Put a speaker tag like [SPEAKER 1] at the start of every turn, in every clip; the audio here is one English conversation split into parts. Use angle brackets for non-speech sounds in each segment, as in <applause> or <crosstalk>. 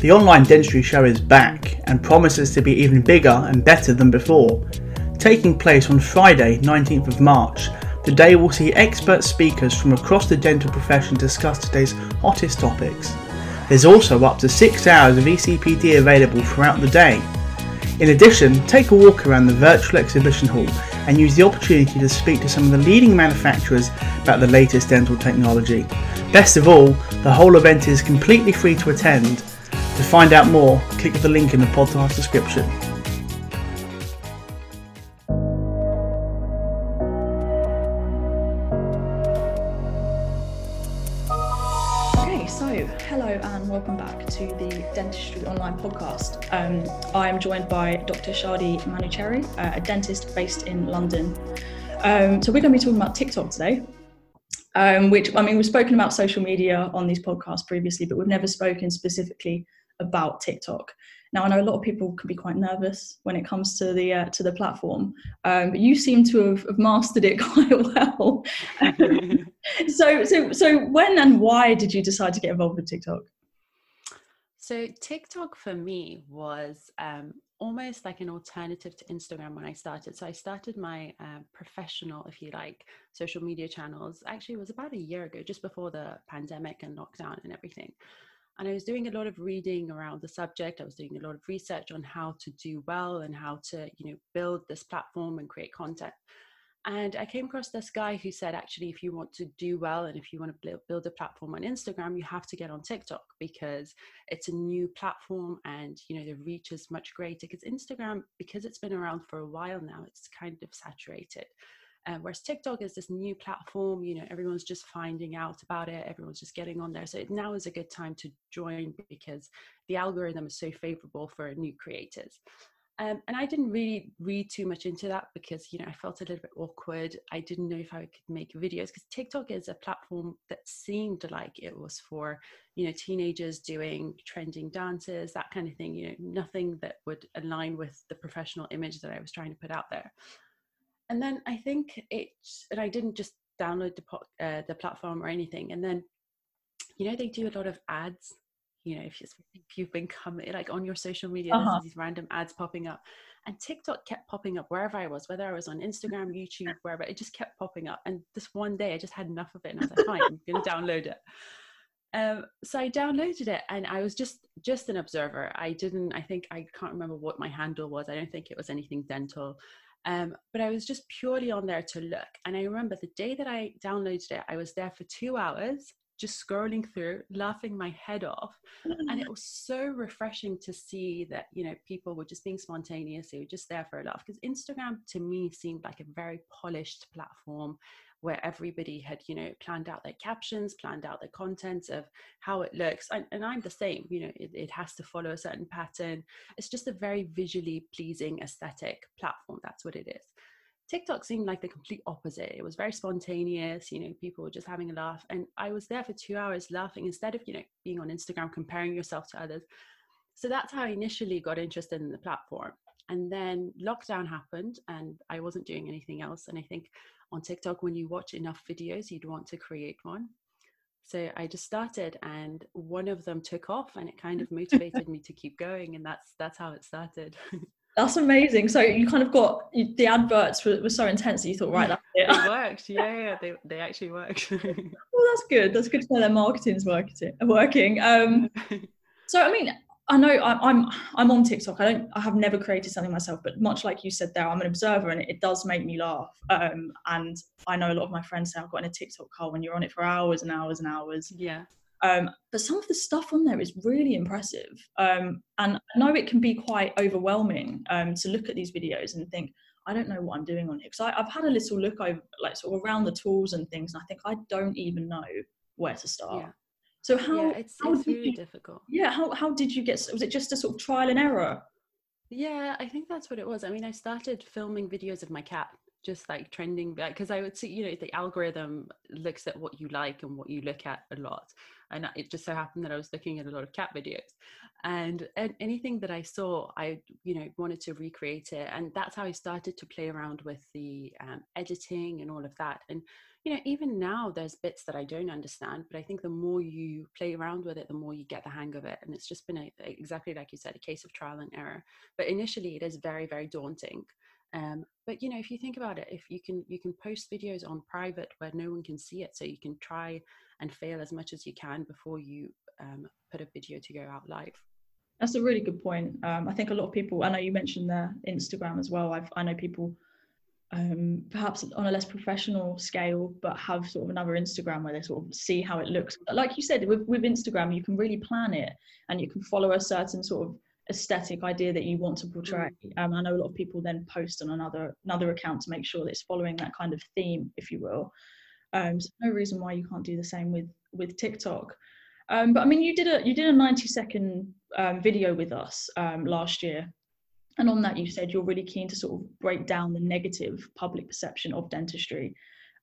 [SPEAKER 1] The online dentistry show is back and promises to be even bigger and better than before. Taking place on Friday, 19th of March, the day will see expert speakers from across the dental profession discuss today's hottest topics. There's also up to six hours of ECPD available throughout the day. In addition, take a walk around the virtual exhibition hall and use the opportunity to speak to some of the leading manufacturers about the latest dental technology. Best of all, the whole event is completely free to attend. To find out more, click the link in the podcast description.
[SPEAKER 2] Okay, so hello and welcome back to the Dentistry Online podcast. Um, I am joined by Dr. Shaadi Manouchehri, uh, a dentist based in London. Um, so we're going to be talking about TikTok today. Um, which I mean, we've spoken about social media on these podcasts previously, but we've never spoken specifically about TikTok. Now, I know a lot of people can be quite nervous when it comes to the uh, to the platform, um, but you seem to have, have mastered it <laughs> quite well. <laughs> so, so, so, when and why did you decide to get involved with TikTok?
[SPEAKER 3] So TikTok for me was um, almost like an alternative to Instagram when I started. So I started my uh, professional, if you like, social media channels. Actually, it was about a year ago, just before the pandemic and lockdown and everything. And I was doing a lot of reading around the subject. I was doing a lot of research on how to do well and how to, you know, build this platform and create content. And I came across this guy who said, actually, if you want to do well and if you want to build a platform on Instagram, you have to get on TikTok because it's a new platform and you know the reach is much greater. Because Instagram, because it's been around for a while now, it's kind of saturated. Uh, whereas TikTok is this new platform, you know, everyone's just finding out about it, everyone's just getting on there. So it, now is a good time to join because the algorithm is so favorable for new creators. Um, and I didn't really read too much into that because, you know, I felt a little bit awkward. I didn't know if I could make videos because TikTok is a platform that seemed like it was for, you know, teenagers doing trending dances, that kind of thing, you know, nothing that would align with the professional image that I was trying to put out there. And then I think it, and I didn't just download the, uh, the platform or anything. And then, you know, they do a lot of ads you know if, if you've been coming like on your social media uh-huh. these random ads popping up. And tiktok kept popping up wherever i was whether i was on instagram youtube wherever it just kept popping up. And this one day i just had enough of it and i was like fine i'm gonna download it. Um, so i downloaded it and i was just just an observer. I didn't i think i can't remember what my handle was. I don't think it was anything dental um, but I was just purely on there to look. And I remember the day that I downloaded it, I was there for two hours just scrolling through, laughing my head off. And it mm. was so refreshing to see that, you know, people were just being spontaneous. They were just there for a laugh. Because Instagram to me seemed like a very polished platform where everybody had, you know, planned out their captions, planned out the contents of how it looks. And, and I'm the same, you know, it, it has to follow a certain pattern. It's just a very visually pleasing aesthetic platform. That's what it is. TikTok seemed like the complete opposite. It was very spontaneous, you know, people were just having a laugh. And I was there for two hours laughing instead of, you know, being on Instagram, comparing yourself to others. So that's how I initially got interested in the platform. And then lockdown happened and I wasn't doing anything else. And I think on TikTok, when you watch enough videos, you'd want to create one. So I just started and one of them took off and it kind of <laughs> motivated me to keep going. And that's that's how it started. <laughs>
[SPEAKER 2] That's amazing. So you kind of got the adverts were, were so intense that you thought, right, <laughs> that's
[SPEAKER 3] it. it worked. Yeah, yeah, they, they actually worked. well,
[SPEAKER 2] that's good. That's good to know their marketing's working. Working. Um, so I mean, I know I'm I'm on TikTok. I don't I have never created something myself, but much like you said there, I'm an observer and it, does make me laugh. Um, and I know a lot of my friends say I've got in a TikTok call when you're on it for hours and hours and hours.
[SPEAKER 3] Yeah.
[SPEAKER 2] Um, but some of the stuff on there is really impressive. Um, and I know it can be quite overwhelming um, to look at these videos and think, I don't know what I'm doing on here. Because I've had a little look over, like sort of around the tools and things, and I think I don't even know where to start. Yeah. So how?
[SPEAKER 3] Yeah, it's,
[SPEAKER 2] how
[SPEAKER 3] it's really
[SPEAKER 2] you,
[SPEAKER 3] difficult.
[SPEAKER 2] Yeah. How how did you get? Was it just a sort of trial and error?
[SPEAKER 3] Yeah, I think that's what it was. I mean, I started filming videos of my cat just like trending because i would see you know the algorithm looks at what you like and what you look at a lot and it just so happened that i was looking at a lot of cat videos and, and anything that i saw i you know wanted to recreate it and that's how i started to play around with the um, editing and all of that and you know, even now there's bits that I don't understand, but I think the more you play around with it, the more you get the hang of it. And it's just been a, exactly like you said, a case of trial and error. But initially, it is very, very daunting. Um, but you know, if you think about it, if you can you can post videos on private where no one can see it, so you can try and fail as much as you can before you um, put a video to go out live.
[SPEAKER 2] That's a really good point. Um, I think a lot of people. I know you mentioned their Instagram as well. I've I know people um, perhaps on a less professional scale, but have sort of another Instagram where they sort of see how it looks. Like you said, with, with Instagram, you can really plan it and you can follow a certain sort of aesthetic idea that you want to portray. Mm. Um, I know a lot of people then post on another another account to make sure that it's following that kind of theme, if you will. Um, so no reason why you can't do the same with with TikTok. Um, but I mean, you did a you did a 90 second um, video with us um, last year, and on that you said you're really keen to sort of break down the negative public perception of dentistry.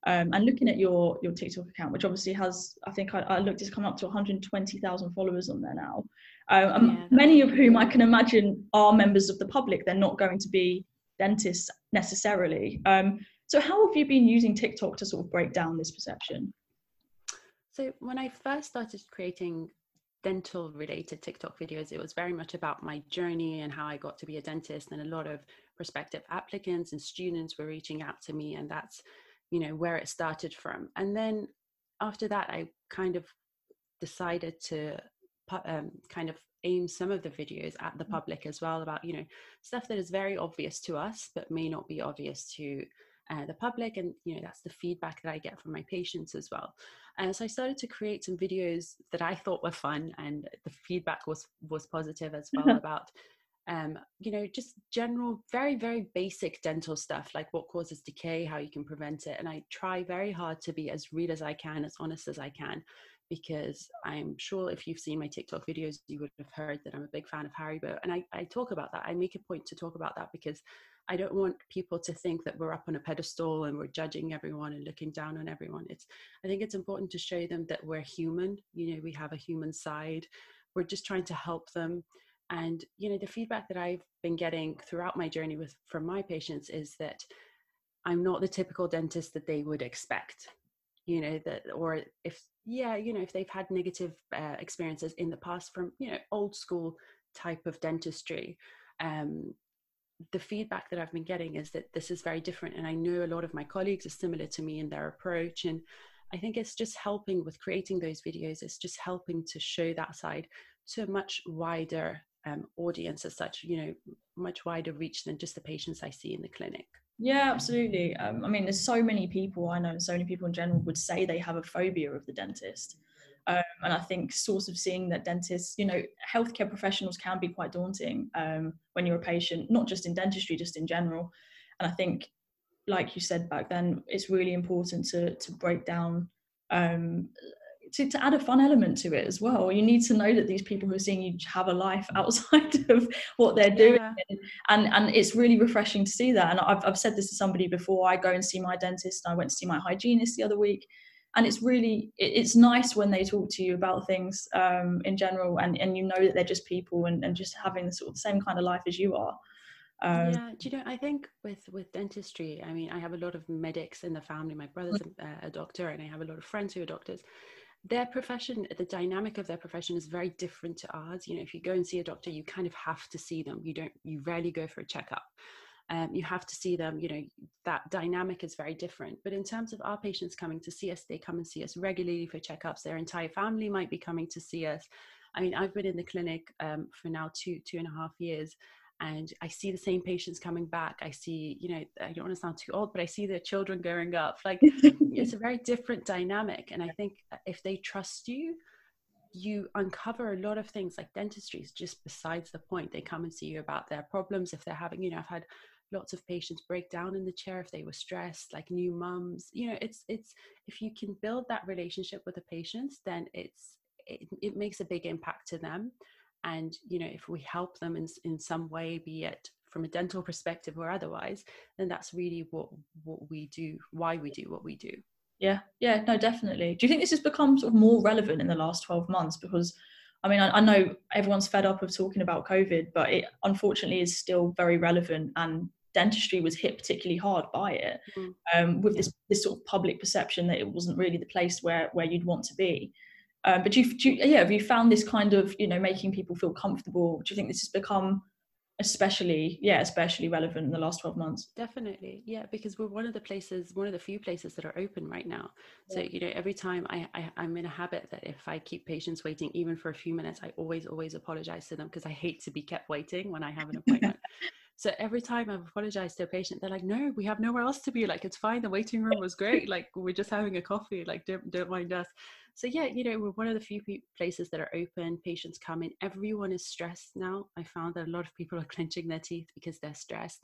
[SPEAKER 2] Um, and looking at your your TikTok account, which obviously has, I think I, I looked, it's come up to 120,000 followers on there now. Um, yeah, many of whom I can imagine are members of the public. They're not going to be dentists necessarily. Um, so how have you been using TikTok to sort of break down this perception?
[SPEAKER 3] So when I first started creating dental related TikTok videos, it was very much about my journey and how I got to be a dentist. And a lot of prospective applicants and students were reaching out to me, and that's you know where it started from. And then after that, I kind of decided to um, kind of aim some of the videos at the mm. public as well about you know stuff that is very obvious to us but may not be obvious to uh, the public and you know that's the feedback that i get from my patients as well. And uh, so i started to create some videos that i thought were fun and the feedback was was positive as well about um, you know just general very very basic dental stuff like what causes decay how you can prevent it. And i try very hard to be as real as i can as honest as i can because i'm sure if you've seen my tiktok videos you would have heard that i'm a big fan of haribo. And I, I talk about that. I make a point to talk about that because I don't want people to think that we're up on a pedestal and we're judging everyone and looking down on everyone. It's I think it's important to show them that we're human. You know, we have a human side. We're just trying to help them. And you know, the feedback that I've been getting throughout my journey with from my patients is that I'm not the typical dentist that they would expect. You know that, or if yeah, you know, if they've had negative uh, experiences in the past from you know old school type of dentistry, um, the feedback that I've been getting is that this is very different. And I know a lot of my colleagues are similar to me in their approach. And I think it's just helping with creating those videos, it's just helping to show that side to a much wider um, audience as such, you know, much wider reach than just the patients I see in the clinic.
[SPEAKER 2] Yeah, absolutely. Um, I mean, there's so many people I know, so many people in general would say they have a phobia of the dentist. Um, and I think sort of seeing that dentists, you know, healthcare professionals can be quite daunting um, when you're a patient, not just in dentistry, just in general. And I think, like you said back then, it's really important to to break down. Um, to, to add a fun element to it as well. You need to know that these people who are seeing you have a life <laughs> outside of what they're doing. Yeah. And and it's really refreshing to see that. And I've, I've said this to somebody before. I go and see my dentist. and I went to see my hygienist the other week and it's really it's nice when they talk to you about things um, in general and, and you know that they're just people and, and just having the sort of same kind of life as you are.
[SPEAKER 3] Um, yeah do you know i think with with dentistry i mean i have a lot of medics in the family. My brother's a, a doctor and i have a lot of friends who are doctors. Their profession the dynamic of their profession is very different to ours. You know if you go and see a doctor you kind of have to see them. You don't you rarely go for a checkup um, you have to see them you know that dynamic is very different. But in terms of our patients coming to see us they come and see us regularly for checkups. Their entire family might be coming to see us. I mean i've been in the clinic um, for now two two and a half years and i see the same patients coming back. I see you know i don't want to sound too old but i see their children growing up. Like it's a <laughs> very different dynamic and i think if they trust you you uncover a lot of things like dentistry is just besides the point. They come and see you about their problems. If they're having you know i've had lots of patients break down in the chair if they were stressed like new mums you know it's it's if you can build that relationship with the patients then it's it, it makes a big impact to them. And you know if we help them in, in some way be it from a dental perspective or otherwise then that's really what what we do why we do what we do.
[SPEAKER 2] Yeah. Yeah no definitely. Do you think this has become sort of more relevant in the last 12 months? Because I mean, I, I, know everyone's fed up of talking about COVID, but it unfortunately is still very relevant and dentistry was hit particularly hard by it, mm. um, with this this sort of public perception that it wasn't really the place where where you'd want to be. Um, but do you, do you, yeah, have you found this kind of you know making people feel comfortable? Do you think this has become especially yeah especially relevant in the last 12 months
[SPEAKER 3] definitely yeah because we're one of the places one of the few places that are open right now yeah. so you know every time I, I i'm in a habit that if i keep patients waiting even for a few minutes i always always apologize to them because i hate to be kept waiting when i have an appointment <laughs> so every time I've apologized to a patient, they're like, "No, we have nowhere else to be. Like, it's fine. The waiting room was great. <laughs> Like, we're just having a coffee. Like, don't don't mind us." So yeah, you know, we're one of the few places that are open. Patients come in. Everyone is stressed now. I found that a lot of people are <laughs> clenching their teeth because they're stressed,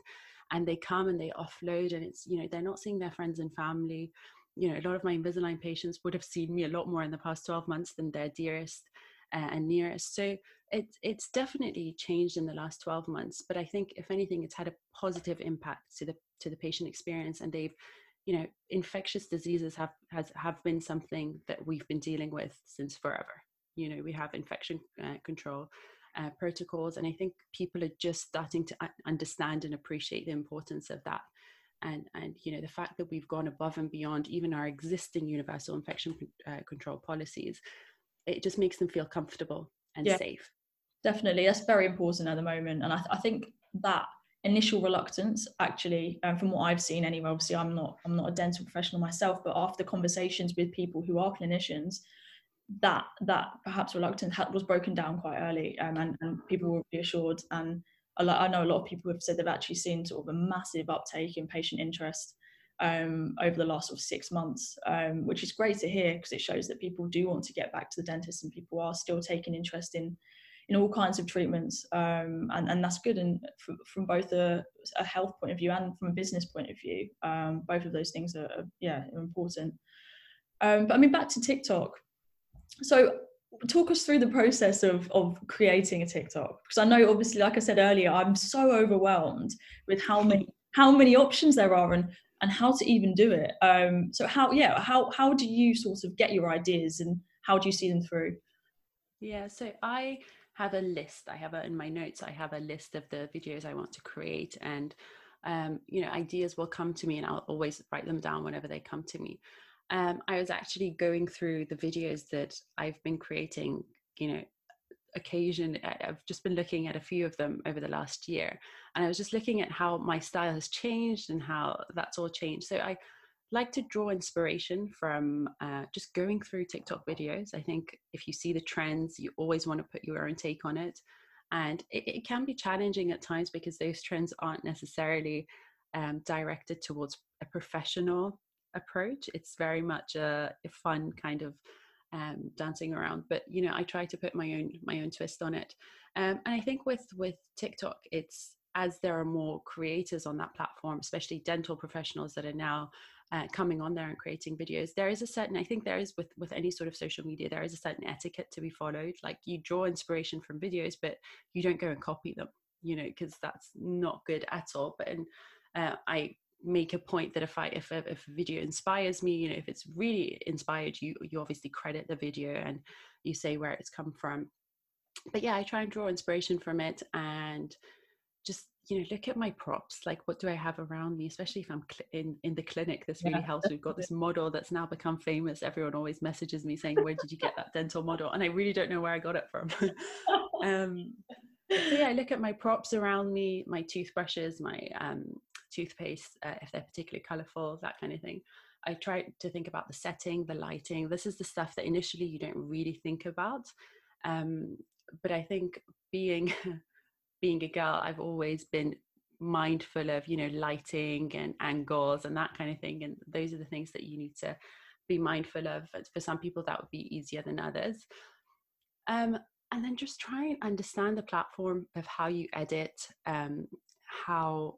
[SPEAKER 3] and they come and they offload, and it's you know they're not seeing their friends and family. You know, a lot of my Invisalign patients would have seen me a lot more in the past 12 months than their dearest uh, and nearest. So it's it's definitely changed in the last 12 months. But I think if anything, it's had a positive impact to the to the patient experience, and they've you know infectious diseases have has have been something that we've been dealing with since forever. You know we have infection uh, control uh, protocols and i think people are just starting to understand and appreciate the importance of that. And and you know the fact that we've gone above and beyond even our existing universal infection uh, control policies it just makes them feel comfortable and yeah, safe
[SPEAKER 2] definitely that's very important at the moment and I, th- I think that initial reluctance actually um, from what i've seen anyway obviously i'm not i'm not a dental professional myself but after conversations with people who are clinicians that that perhaps reluctance was broken down quite early um, and, and people were reassured and I know a lot of people have said they've actually seen sort of a massive uptake in patient interest um, over the last sort of six months, um, which is great to hear because it shows that people do want to get back to the dentist and people are still taking interest in in all kinds of treatments, um, and and that's good. And from, from both a, a, health point of view and from a business point of view, um, both of those things are, are yeah important. Um, but I mean, back to TikTok. So talk us through the process of of creating a TikTok because I know obviously, like I said earlier, I'm so overwhelmed with how many how many options there are and and how to even do it. Um, so how yeah how how do you sort of get your ideas and how do you see them through?
[SPEAKER 3] Yeah, so I have a list. I have a, in my notes, I have a list of the videos I want to create and um, you know, ideas will come to me and I'll always write them down whenever they come to me. Um, I was actually going through the videos that I've been creating, you know, occasion i've just been looking at a few of them over the last year and i was just looking at how my style has changed and how that's all changed so i like to draw inspiration from uh, just going through TikTok videos. I think if you see the trends, you always want to put your own take on it. And it, it can be challenging at times because those trends aren't necessarily um, directed towards a professional approach. It's very much a, a fun kind of um, dancing around. But you know, I try to put my own my own twist on it. Um, and I think with with TikTok, it's as there are more creators on that platform, especially dental professionals that are now uh, coming on there and creating videos there is a certain i think there is with with any sort of social media there is a certain etiquette to be followed. Like you draw inspiration from videos but you don't go and copy them you know because that's not good at all. But and uh, i make a point that if i if a, if a video inspires me you know if it's really inspired you you obviously credit the video and you say where it's come from. But yeah i try and draw inspiration from it and just you know look at my props like what do i have around me especially if i'm cl- in in the clinic this really yeah. helps we've got this model that's now become famous. Everyone always messages me saying where did you get that dental model? And i really don't know where i got it from. <laughs> Um so yeah i look at my props around me my toothbrushes my um toothpaste uh, if they're particularly colorful that kind of thing. I try to think about the setting the lighting. This is the stuff that initially you don't really think about. Um but i think being <laughs> being a girl, I've always been mindful of, you know, lighting and angles and that kind of thing. And those are the things that you need to be mindful of. For some people, that would be easier than others. Um, and then just try and understand the platform of how you edit, um, how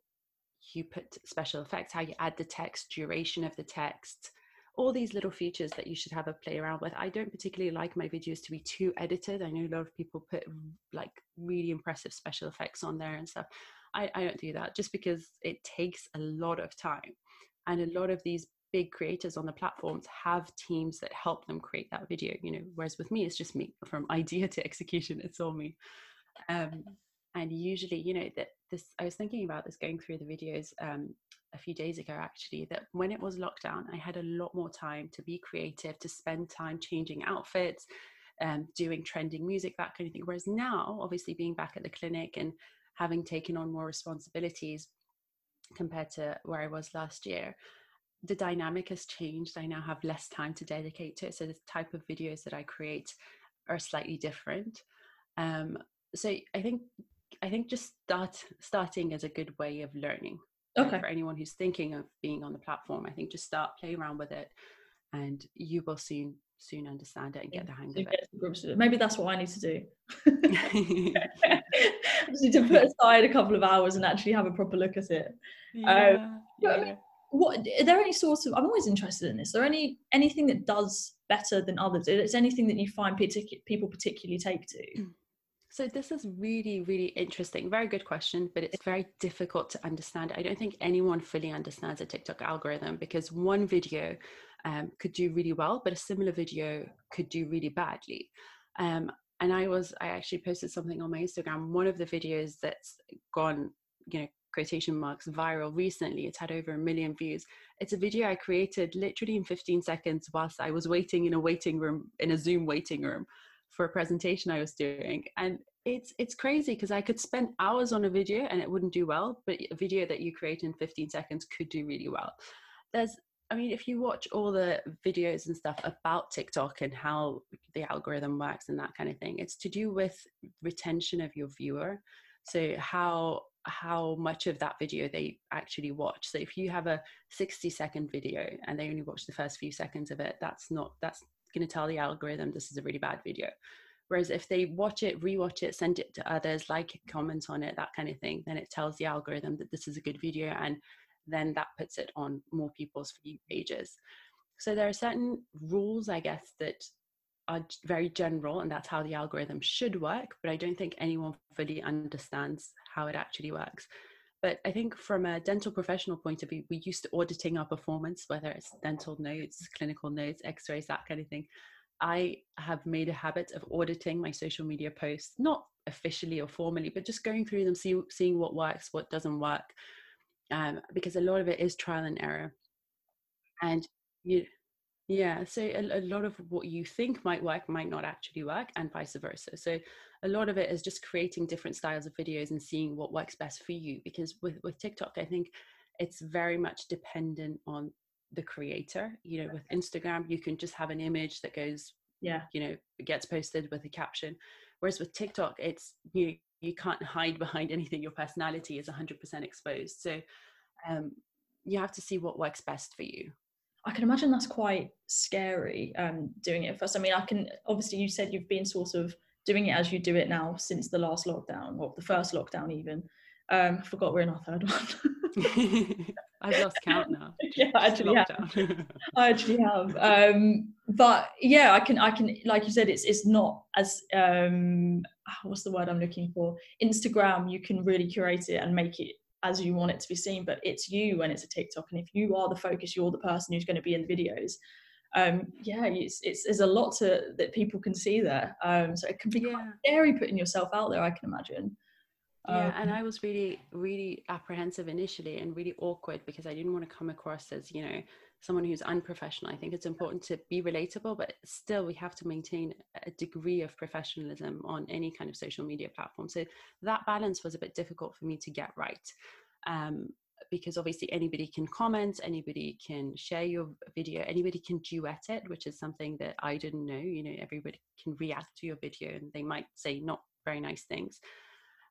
[SPEAKER 3] you put special effects, how you add the text, duration of the text, all these little features that you should have a play around with. I don't particularly like my videos to be too edited. I know a lot of people put like really impressive special effects on there and stuff. I, I don't do that just because it takes a lot of time. And a lot of these big creators on the platforms have teams that help them create that video, you know, whereas with me, it's just me <laughs> from idea to execution, it's all me. Um, and usually you know that this i was thinking about this going through the videos um, a few days ago actually that when it was lockdown i had a lot more time to be creative to spend time changing outfits um, doing trending music that kind of thing. Whereas now obviously being back at the clinic and having taken on more responsibilities compared to where i was last year the dynamic has changed. I now have less time to dedicate to it. So the type of videos that i create are slightly different. Um, so i think i think just start starting is a good way of learning
[SPEAKER 2] okay.
[SPEAKER 3] for anyone who's thinking of being on the platform i think just start play around with it and you will soon soon understand it and get the hang
[SPEAKER 2] of it. maybe that's what i need to do. <laughs> <laughs> I just need to put aside a couple of hours and actually have a proper look at it. Yeah, um, yeah. I mean, what are there any sorts of i'm always interested in this is there any anything that does better than others? Is anything that you find partic- people particularly take to
[SPEAKER 3] so this is really really interesting very good question but it's very difficult to understand i don't think anyone fully understands a tiktok algorithm because one video um, could do really well but a similar video could do really badly um, and i was i actually posted something on my instagram one of the videos that's gone you know quotation marks viral recently. It's had over a million views. It's a video I created literally in 15 seconds whilst I was waiting in a waiting room, in a Zoom waiting room for a presentation I was doing. And it's it's crazy because I could spend hours on a video and it wouldn't do well, but a video that you create in 15 seconds could do really well. There's I mean, if you watch all the videos and stuff about TikTok and how the algorithm works and that kind of thing, it's to do with retention of your viewer. So how how much of that video they actually watch. So if you have a 60 second video and they only watch the first few seconds of it, that's not that's going to tell the algorithm this is a really bad video. Whereas if they watch it, rewatch it, send it to others, like it, comment on it, that kind of thing, then it tells the algorithm that this is a good video and then that puts it on more people's view pages. So there are certain rules, I guess, that are very general and that's how the algorithm should work but i don't think anyone fully understands how it actually works but i think from a dental professional point of view we're used to auditing our performance whether it's dental notes clinical notes x-rays that kind of thing i have made a habit of auditing my social media posts not officially or formally but just going through them see, seeing what works what doesn't work um, because a lot of it is trial and error and you yeah, so a, a, lot of what you think might work might not actually work, and vice versa. So a lot of it is just creating different styles of videos and seeing what works best for you. Because with with TikTok, I think it's very much dependent on the creator. You know, with Instagram, you can just have an image that goes,
[SPEAKER 2] yeah,
[SPEAKER 3] you know, gets posted with a caption. Whereas with TikTok, it's you you can't hide behind anything. Your personality is 100% exposed. So um, you have to see what works best for you.
[SPEAKER 2] I can imagine that's quite scary um, doing it first. I mean, I can obviously you said you've been sort of doing it as you do it now since the last lockdown or the first lockdown even. Um, I forgot we're in our third one. <laughs>
[SPEAKER 3] I've lost count now. <laughs>
[SPEAKER 2] yeah, I actually have. <laughs> I actually have. Um, but yeah, I can. I can. Like you said, it's it's not as um, what's the word I'm looking for? Instagram. You can really curate it and make it as you want it to be seen, but it's you when it's a TikTok. And if you are the focus, you're the person who's going to be in the videos. Um, yeah, it's, it's there's a lot to that people can see there. Um, so it can be yeah. quite scary putting yourself out there. I can imagine.
[SPEAKER 3] Yeah, um, and I was really, really apprehensive initially and really awkward because I didn't want to come across as, you know, someone who's unprofessional. I think it's important to be relatable, but still we have to maintain a degree of professionalism on any kind of social media platform. So that balance was a bit difficult for me to get right. Um, because obviously anybody can comment, anybody can share your video, anybody can duet it, which is something that I didn't know. You know, everybody can react to your video and they might say not very nice things,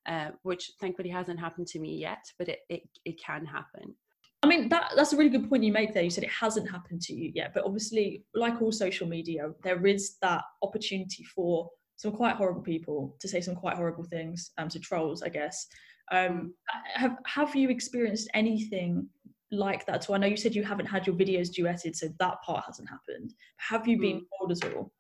[SPEAKER 3] uh, which thankfully hasn't happened to me yet, but it, it, it can happen.
[SPEAKER 2] I mean that that's a really good point you make there. You said it hasn't happened to you yet, but obviously, like all social media, there is that opportunity for some quite horrible people to say some quite horrible things, um, to trolls, I guess. Um, have have you experienced anything like that? So I know you said you haven't had your videos duetted, so that part hasn't happened. Have you been mm. at all?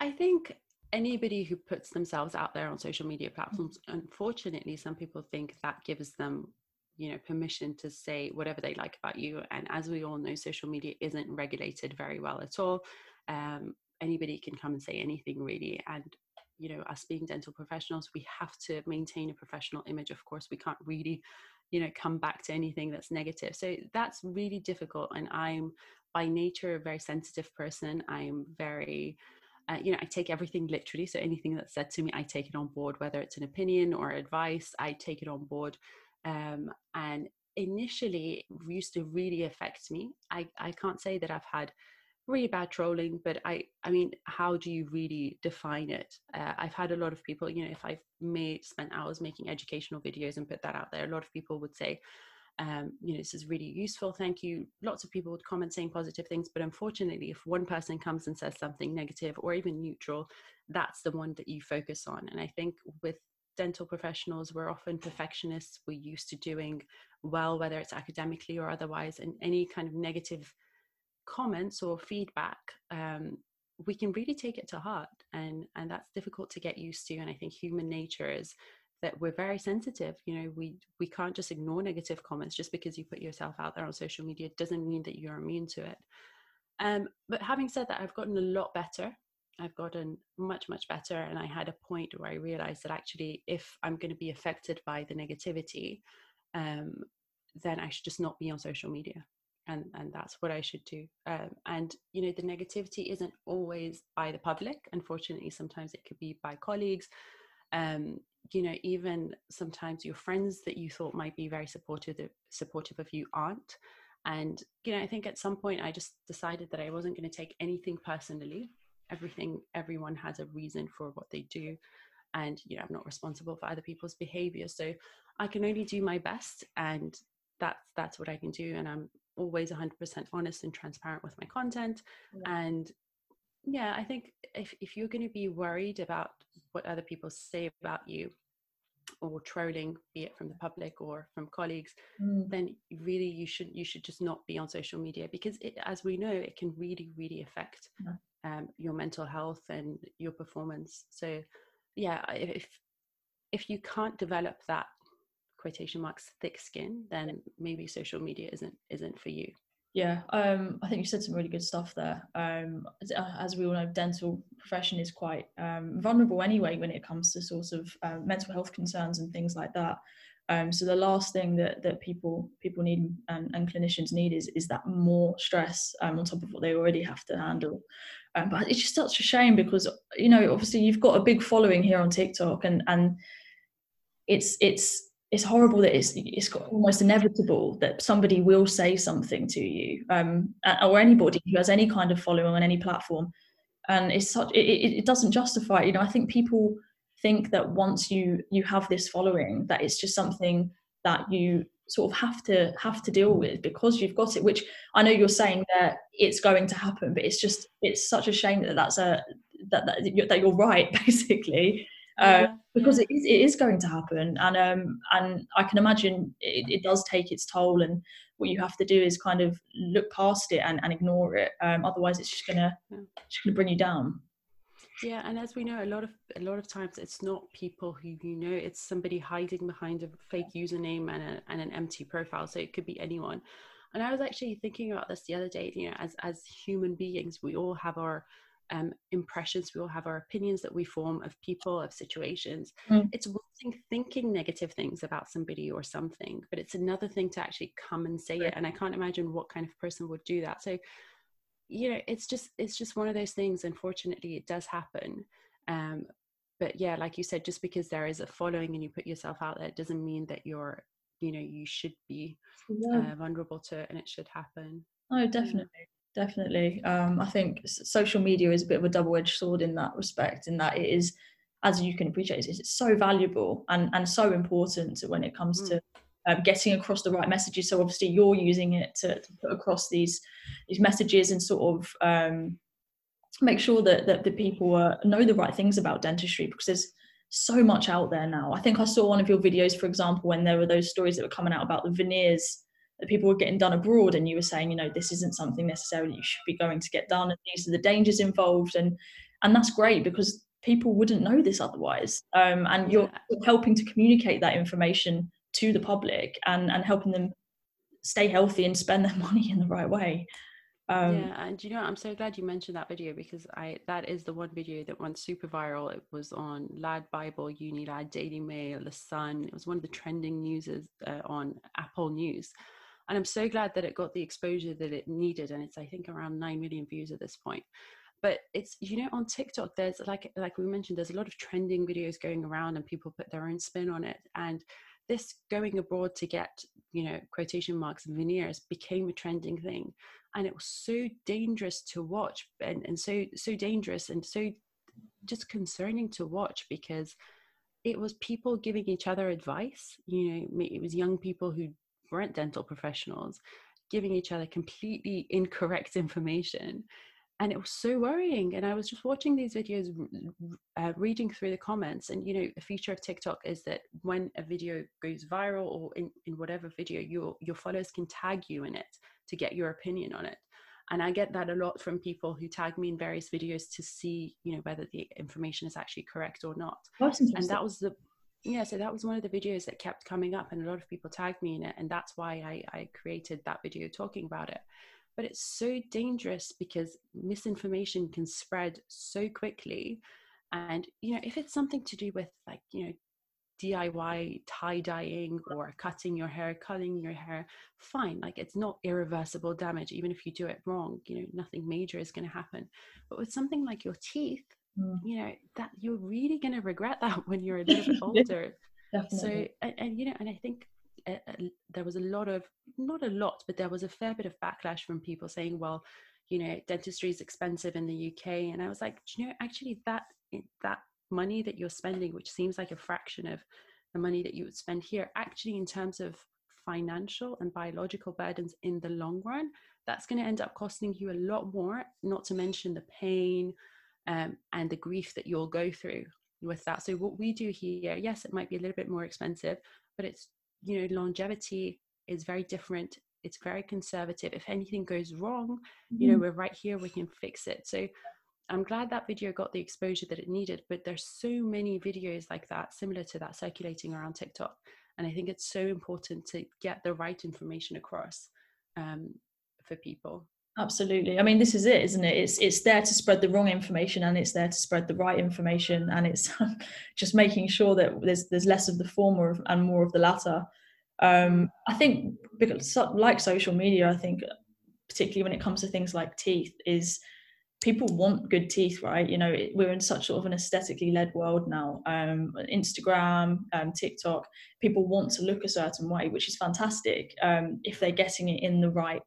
[SPEAKER 3] I think anybody who puts themselves out there on social media platforms, unfortunately, some people think that gives them you know permission to say whatever they like about you and as we all know social media isn't regulated very well at all um, anybody can come and say anything really and you know us being dental professionals we have to maintain a professional image of course. We can't really you know come back to anything that's negative. So that's really difficult and i'm by nature a very sensitive person. I'm very uh, you know i take everything literally. So anything that's said to me i take it on board whether it's an opinion or advice i take it on board. Um, and initially it used to really affect me. I i can't say that i've had really bad trolling but i i mean how do you really define it? Uh, i've had a lot of people you know if i've made spent hours making educational videos and put that out there a lot of people would say um, you know this is really useful thank you. Lots of people would comment saying positive things but unfortunately if one person comes and says something negative or even neutral that's the one that you focus on and i think with dental professionals we're often perfectionists we're used to doing well whether it's academically or otherwise and any kind of negative comments or feedback um, we can really take it to heart and and that's difficult to get used to and i think human nature is that we're very sensitive you know we we can't just ignore negative comments just because you put yourself out there on social media doesn't mean that you're immune to it. Um, but having said that i've gotten a lot better. I've gotten much much better and i had a point where i realized that actually if i'm going to be affected by the negativity um, then i should just not be on social media and and that's what i should do. Um, and you know the negativity isn't always by the public. Unfortunately sometimes it could be by colleagues. Um, you know even sometimes your friends that you thought might be very supportive supportive of you aren't. And you know i think at some point i just decided that i wasn't going to take anything personally. Everything everyone has a reason for what they do. And you know i'm not responsible for other people's behavior. So i can only do my best and that's that's what i can do and i'm always 100% honest and transparent with my content yeah. and yeah i think if, if you're going to be worried about what other people say about you or trolling be it from the public or from colleagues mm. then really you should you should just not be on social media because it, as we know it can really really affect yeah. um, your mental health and your performance so yeah if if you can't develop that quotation marks thick skin then maybe social media isn't isn't for you.
[SPEAKER 2] Yeah um, i think you said some really good stuff there. Um, as, uh, as, we all know dental profession is quite um, vulnerable anyway when it comes to sort of uh, mental health concerns and things like that. Um, so the last thing that, that people people need and, and clinicians need is is that more stress um, on top of what they already have to handle. Um, but it's just such a shame because you know obviously you've got a big following here on tiktok and and it's it's it's horrible that it's it's almost inevitable that somebody will say something to you um, or anybody who has any kind of following on any platform. And it's such it, it doesn't justify you know i think people think that once you you have this following that it's just something that you sort of have to have to deal with because you've got it which i know you're saying that it's going to happen but it's just it's such a shame that that's a that that, that you're right <laughs> basically uh, because yeah. it is it is going to happen, and um and I can imagine it, it, does take its toll, and what you have to do is kind of look past it and, and ignore it. Um, otherwise, it's just gonna yeah. just gonna bring you down.
[SPEAKER 3] Yeah, and as we know, a lot of a lot of times it's not people who you know; it's somebody hiding behind a fake username and a, and an empty profile. So it could be anyone. And I was actually thinking about this the other day. You know, as as human beings, we all have our um, impressions, we all have our opinions that we form of people, of situations. Mm. It's one thing thinking negative things about somebody or something, but it's another thing to actually come and say it. And I can't imagine what kind of person would do that. So, you know, it's just it's just one of those things. Unfortunately, it does happen. Um, but yeah, like you said, just because there is a following and you put yourself out there, it doesn't mean that you're, you know, you should be yeah. uh, vulnerable to it and it should happen.
[SPEAKER 2] Oh, definitely definitely. Um, I think social media is a bit of a double-edged sword in that respect, in that it is, as you can appreciate, it's, so valuable and and so important when it comes mm. to um, getting across the right messages. So obviously, you're using it to, to put across these these messages and sort of um, make sure that that the people uh, know the right things about dentistry because there's so much out there now. I think I saw one of your videos, for example, when there were those stories that were coming out about the veneers that people were getting done abroad and you were saying you know this isn't something necessarily you should be going to get done and these are the dangers involved and and that's great because people wouldn't know this otherwise um, and you're helping to communicate that information to the public and and helping them stay healthy and spend their <laughs> money in the right way
[SPEAKER 3] Um, yeah, and you know, I'm so glad you mentioned that video because I that is the one video that went super viral. It was on Lad Bible, Unilad, Daily Mail, The Sun. It was one of the trending news uh, on Apple News, and I'm so glad that it got the exposure that it needed. And it's I think around nine million views at this point. But it's you know on TikTok, there's like like we mentioned, there's a lot of trending videos going around, and people put their own spin on it, and this going abroad to get you know quotation marks and veneers became a trending thing and it was so dangerous to watch and, and so so dangerous and so just concerning to watch because it was people giving each other advice you know it was young people who weren't dental professionals giving each other completely incorrect information. And it was so worrying. And i was just watching these videos uh, reading through the comments. And you know the feature of tiktok is that when a video goes viral or in, in whatever video your your followers can tag you in it to get your opinion on it. And i get that a lot from people who tag me in various videos to see you know whether the information is actually correct or not. And that was the yeah so that was one of the videos that kept coming up and a lot of people tagged me in it and that's why i, I created that video talking about it but it's so dangerous because misinformation can spread so quickly and you know if it's something to do with like you know DIY tie dyeing or cutting your hair, cutting your hair, fine. Like it's not irreversible damage. Even if you do it wrong, you know, nothing major is going to happen. But with something like your teeth, mm. you know, that you're really going to regret that <laughs> when you're a little bit <laughs> older. so, and, and, you know, and I think uh, there was a lot of, not a lot, but there was a fair bit of backlash from people saying, well, you know, dentistry is expensive in the UK. And I was like, you know, actually that, that money that you're spending, which seems like a fraction of the money that you would spend here, actually, in terms of financial and biological burdens in the long run, that's going to end up costing you a lot more, not to mention the pain um, and the grief that you'll go through with that. So, what we do here, yes, it might be a little bit more expensive, but it's, you know, longevity is very different. It's very conservative. If anything goes wrong, you know, mm-hmm. we're right here, we can fix it. So, I'm glad that video got the exposure that it needed, but there's so many videos like that, similar to that, circulating around TikTok. And I think it's so important to get the right information across um, for people.
[SPEAKER 2] Absolutely. I mean, this is it, isn't it? It's it's there to spread the wrong information, and it's there to spread the right information, and it's <laughs> just making sure that there's there's less of the former and more of the latter. Um, I think because like social media, I think particularly when it comes to things like teeth, is people want good teeth, right? You know, it, we're in such sort of an aesthetically led world now. Um, Instagram, um, TikTok, people want to look a certain way, which is fantastic um, if they're getting it in the right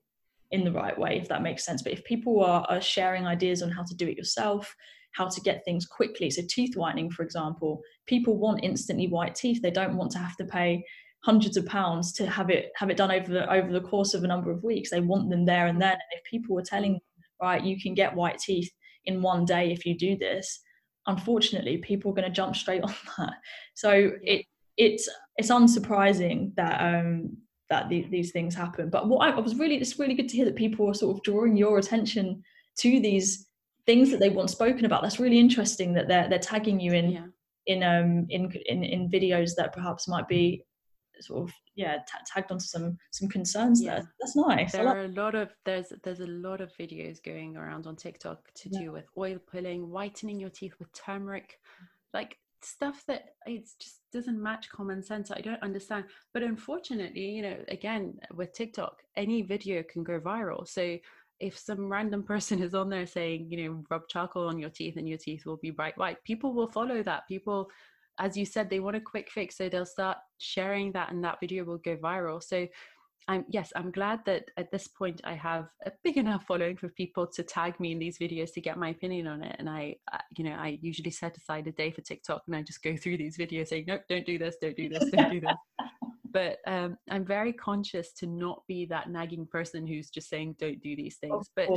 [SPEAKER 2] in the right way, if that makes sense. But if people are, are sharing ideas on how to do it yourself, how to get things quickly, so teeth whitening, for example, people want instantly white teeth. They don't want to have to pay hundreds of pounds to have it have it done over the over the course of a number of weeks. They want them there and then. And if people were telling right? You can get white teeth in one day if you do this. Unfortunately, people are going to jump straight <laughs> on that. So it it's it's unsurprising that um that the, these things happen. But what I, I was really it's really good to hear that people are sort of drawing your attention to these things that they want spoken about. That's really interesting that they're they're tagging you in yeah. in um in, in in videos that perhaps might be sort of yeah t- tagged onto some some concerns yeah. there that's nice
[SPEAKER 3] there like- are a lot of there's there's a lot of videos going around on tiktok to yeah. do with oil pulling whitening your teeth with turmeric like stuff that it just doesn't match common sense i don't understand. But unfortunately you know again with tiktok any video can go viral. So if some random <laughs> person is on there saying you know rub charcoal on your teeth and your teeth will be bright white people will follow that. People as you said, they want a quick fix, so they'll start sharing that, and that video will go viral. So, I'm yes, I'm glad that at this point I have a big enough following for people to tag me in these videos to get my opinion on it. And I, you know, I usually set aside a day for TikTok, and I just go through these videos saying, nope, don't do this, don't do this, don't do this. <laughs> but um, I'm very conscious to not be that nagging person who's just saying, don't do these things. But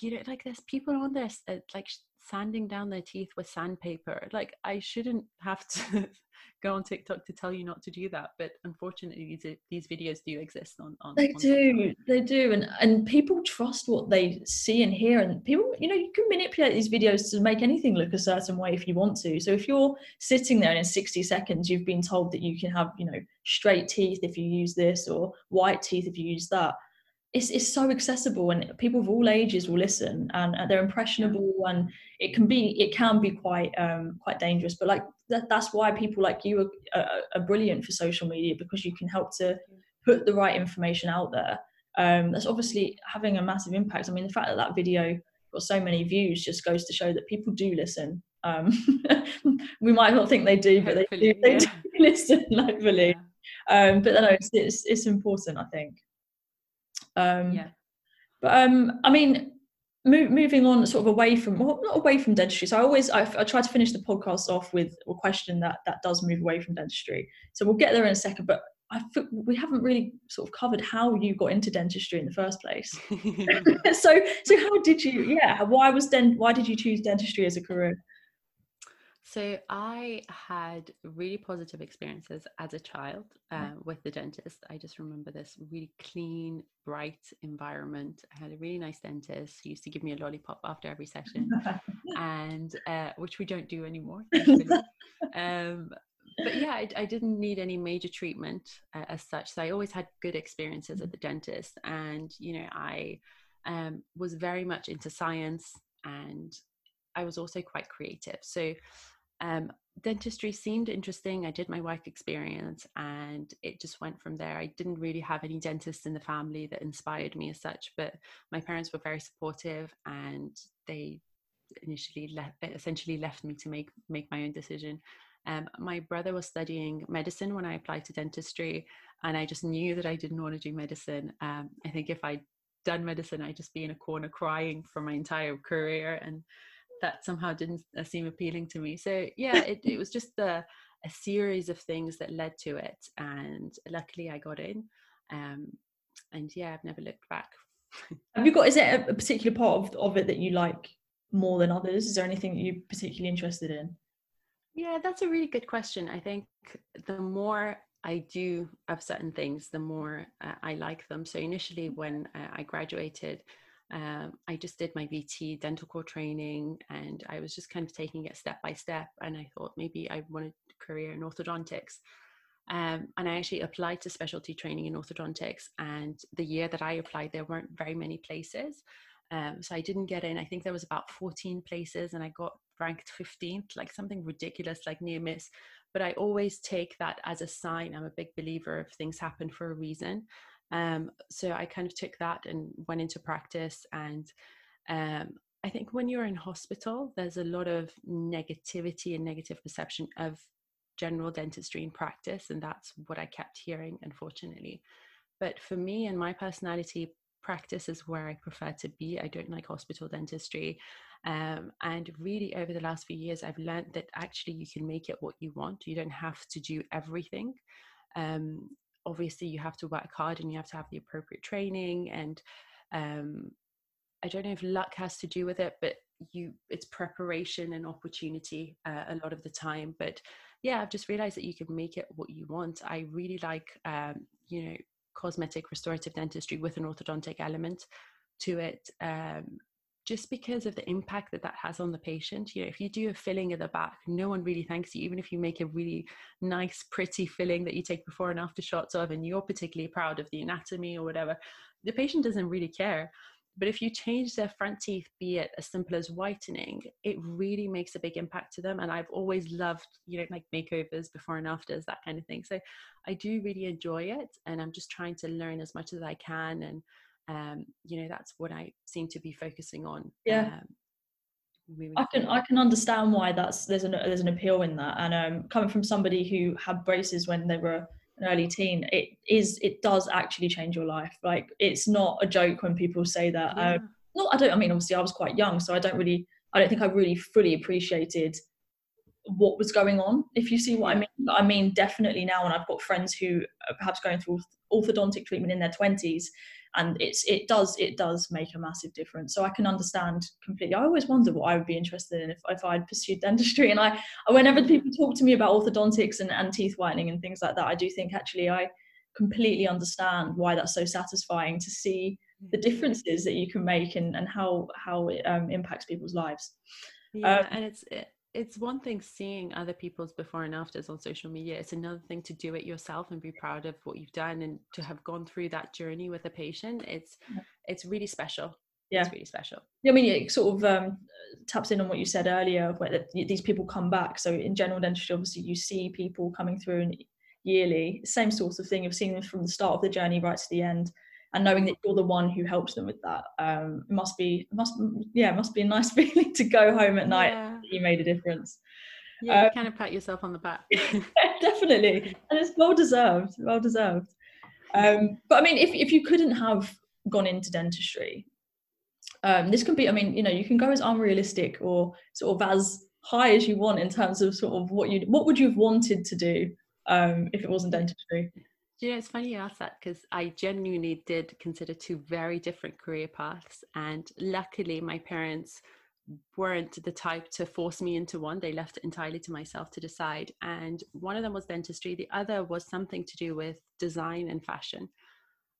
[SPEAKER 3] you know, like there's people on this uh, like sanding down their teeth with sandpaper. Like I shouldn't have to <laughs> go on TikTok to tell you not to do that, but unfortunately, these uh, these videos do exist on. on
[SPEAKER 2] they
[SPEAKER 3] on
[SPEAKER 2] do, TikTok. they do, and and people trust what they see and hear, and people, you know, you can manipulate these videos to make anything look a certain way if you want to. So if you're sitting there and in 60 seconds you've been told that you can have, you know, straight teeth if you use this or white teeth if you use that it's, it's so accessible and people of all ages will listen and, they're impressionable and it can be it can be quite um quite dangerous. But like that, that's why people like you are, are, are brilliant for social media because you can help to put the right information out there. Um that's obviously having a massive impact. I mean the fact that that video got so many views just goes to show that people do listen. Um <laughs> we might not think they do but hopefully, they do, they yeah. do <laughs> listen hopefully. Yeah. um but no it's, it's it's important i think um, yeah. But um, I mean, mo- moving on, sort of away from well, not away from dentistry. So I always I, I try to finish the podcast off with a question that that does move away from dentistry. So we'll get there in a second, but. I we haven't really sort of covered how you got into dentistry in the first place. <laughs> <laughs> so, so how did you? Yeah, why was dent? Why did you choose dentistry as a career?
[SPEAKER 3] So I had really positive experiences as a child uh, with the dentist. I just remember this really clean, bright environment. I had a really nice dentist who used to give me a lollipop after every session, <laughs> and uh, which we don't do anymore. <laughs> um, but yeah, I, I, didn't need any major treatment uh, as such. So I always had good experiences at the dentist, and you know, I um, was very much into science and I was also quite creative. So um, dentistry seemed interesting. I did my work experience and it just went from there. I didn't really have any dentists in the family that inspired me as such, but my parents were very supportive and they initially left, essentially left me to make make my own decision. Um, my brother was studying medicine when I applied to dentistry, and I just knew that I didn't want to do medicine. Um, I think if I'd done medicine, I'd just be in a corner crying for my entire career, and that somehow didn't uh, seem appealing to me. So yeah, it, it was just a, a series of things that led to it, and luckily I got in. Um, and yeah, I've never looked back. <laughs>
[SPEAKER 2] Have you got? Is it a particular part of, of it that you like more than others? Is there anything that you're particularly interested in?
[SPEAKER 3] Yeah, that's a really good question. I think the more I do of certain things, the more uh, I like them. So initially, when uh, I graduated, um, I just did my VT dental core training and I was just kind of taking it step by step. And I thought maybe I wanted a career in orthodontics. Um, and I actually applied to specialty training in orthodontics. And the year that I applied, there weren't very many places. Um, so I didn't get in. I think there was about 14 places and I got ranked 15th, like something ridiculous, like near miss. But I always take that as a sign. I'm a big believer of things happen for a reason. Um, so I kind of took that and went into practice. And um, I think when you're in hospital, there's a lot of negativity and negative perception of general dentistry in practice. And that's what I kept hearing, unfortunately. But for me and my personality, practice is where I prefer to be. I don't like hospital dentistry. Um, and really, over the last few years, I've learned that actually you can make it what you want. You don't have to do everything. Um, obviously you have to work hard and you have to have the appropriate training and um, i don't know if luck has to do with it but you it's preparation and opportunity uh, a lot of the time but yeah i've just realized that you can make it what you want. I really like um, you know cosmetic restorative dentistry with an orthodontic element to it um, just because of the impact that that has on the patient. You know, if you do a filling at the back, no one really thanks you, even if you make a really nice, pretty filling that you take before and after shots of, and you're particularly proud of the anatomy or whatever, the patient doesn't really care. But if you change their front teeth, be it as simple as whitening, it really makes a big impact to them. And I've always loved, you know, like makeovers before and afters, that kind of thing. So I do really enjoy it. And I'm just trying to learn as much as I can and um, you know that's what I seem to be focusing on.
[SPEAKER 2] Yeah. Um, I can I can understand why that's there's an there's an appeal in that, and um, coming from somebody who had braces when they were an early teen, it is it does actually change your life. Like it's not a joke when people say that. Yeah. Um, not I don't I mean obviously I was quite young, so I don't really I don't think I really fully appreciated what was going on if you see what i mean but i mean definitely now and i've got friends who are perhaps going through orthodontic treatment in their 20s and it's it does it does make a massive difference. So i can understand completely. I always wonder what i would be interested in if, if i'd pursued dentistry and i whenever people talk to me about orthodontics and, and teeth whitening and things like that i do think actually i completely understand why that's so satisfying to see the mm-hmm. differences that you can make and, and how how it um, impacts people's lives.
[SPEAKER 3] Yeah um, and it's it, it's one thing seeing other people's before and afters on social media it's another thing to do it yourself and be proud of what you've done and to have gone through that journey with a patient. It's it's really special.
[SPEAKER 2] Yeah.
[SPEAKER 3] it's really special.
[SPEAKER 2] Yeah i mean it sort of um, taps in on what you said earlier where these people come back. So in general dentistry obviously you see people coming through and yearly. Same sort of thing of seeing them from the start of the journey right to the end and knowing that you're the one who helps them with that. Um, it must be must yeah it must be a nice <laughs> feeling to go home at night.
[SPEAKER 3] Yeah.
[SPEAKER 2] You made a difference.
[SPEAKER 3] Yeah um, you kind of pat yourself on the back. <laughs>
[SPEAKER 2] Definitely. And it's well deserved well deserved. Um, but i mean if, if you couldn't have gone into dentistry um, this can be i mean you know you can go as unrealistic or sort of as high as you want in terms of sort of what you what would you have wanted to do um, if it wasn't dentistry?
[SPEAKER 3] You know, it's funny you ask that because I genuinely did consider two very different career paths. And luckily, my parents weren't the type to force me into one. They left it entirely to myself to decide. And one of them was dentistry, the other was something to do with design and fashion.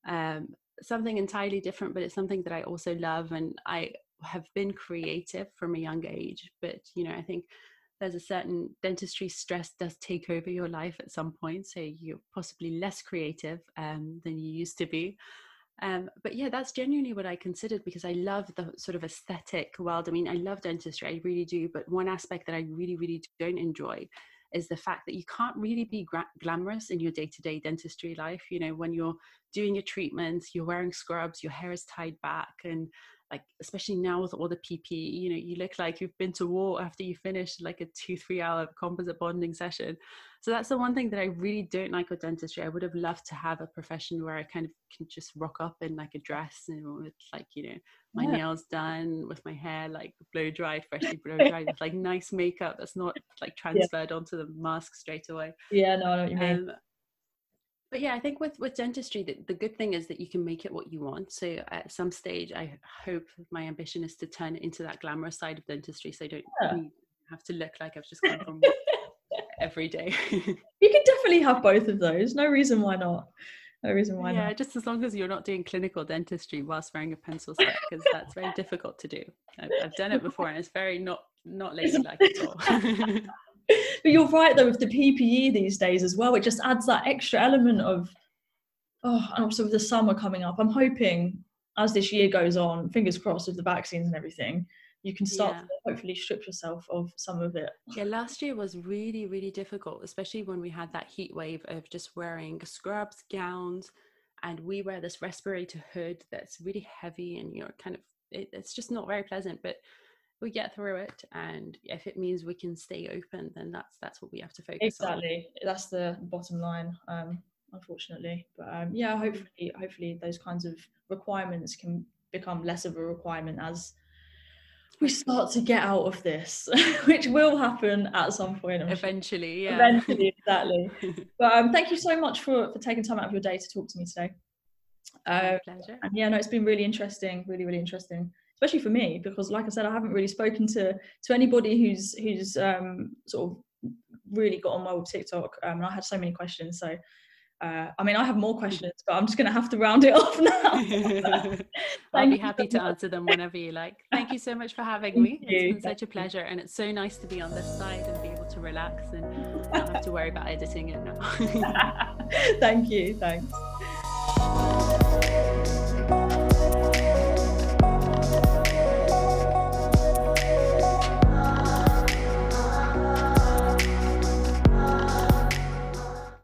[SPEAKER 3] Um, something entirely different, but it's something that I also love. And I have been creative from a young age. But, you know, I think there's a certain dentistry stress does take over your life at some point so you're possibly less creative um, than you used to be um, but yeah that's genuinely what i considered because i love the sort of aesthetic world. I mean i love dentistry i really do but one aspect that i really really don't enjoy is the fact that you can't really be gra- glamorous in your day-to-day dentistry life you know when you're doing your treatments you're wearing scrubs your hair is tied back and like especially now with all the PPE, you know, you look like you've been to war after you finish like a two, three hour composite bonding session. So that's the one thing that I really don't like with dentistry. I would have loved to have a profession where I kind of can just rock up in like a dress and with like, you know, my yeah. nails done, with my hair like blow dried, freshly blow <laughs> dried, with like nice makeup that's not like transferred yeah. onto the mask straight away.
[SPEAKER 2] Yeah, no, I know what you mean. Um,
[SPEAKER 3] but yeah i think with with dentistry the, the good thing is that you can make it what you want. So at some stage i hope my ambition is to turn it into that glamorous side of dentistry so i don't yeah. have to look like i've just come from <laughs> every day. <laughs>
[SPEAKER 2] You can definitely have both of those no reason why not. No reason why
[SPEAKER 3] yeah
[SPEAKER 2] not.
[SPEAKER 3] just as long as you're not doing clinical dentistry whilst wearing a pencil set because that's very difficult to do. I've, I've, done it before and it's very not not ladylike at all <laughs>
[SPEAKER 2] but you're right though with the PPE these days as well. It just adds that extra element of oh, and also with the summer coming up. I'm hoping as this year goes on, fingers crossed with the vaccines and everything, you can start yeah. to hopefully strip yourself of some of it.
[SPEAKER 3] Yeah, last year was really, really difficult, especially when we had that heat wave of just wearing scrubs, gowns, and we wear this respirator hood that's really heavy and you know kind of it, it's just not very pleasant. But we get through it and if it means we can stay open then that's that's what we have to focus on.
[SPEAKER 2] exactly on. that's the bottom line um unfortunately but um yeah hopefully hopefully those kinds of requirements can become less of a requirement as we start to get out of this <laughs> which will happen at some point
[SPEAKER 3] I'm eventually
[SPEAKER 2] sure. yeah eventually exactly <laughs> but um thank you so much for for taking time out of your day to talk to me today
[SPEAKER 3] um, pleasure.
[SPEAKER 2] and yeah no it's been really interesting really really interesting especially for me because like i said i haven't really spoken to to anybody who's who's um, sort of really got on well with tiktok um, and i had so many questions so uh, I mean, I have more questions, but I'm just going to have to round it <laughs> off now. <laughs> <laughs>
[SPEAKER 3] I'll be happy to answer them whenever you like. Thank you so much for having me. It's been such a pleasure, and it's so nice to be on this side and be able to relax and not have to worry about editing it now.
[SPEAKER 2] Thank you. Thanks.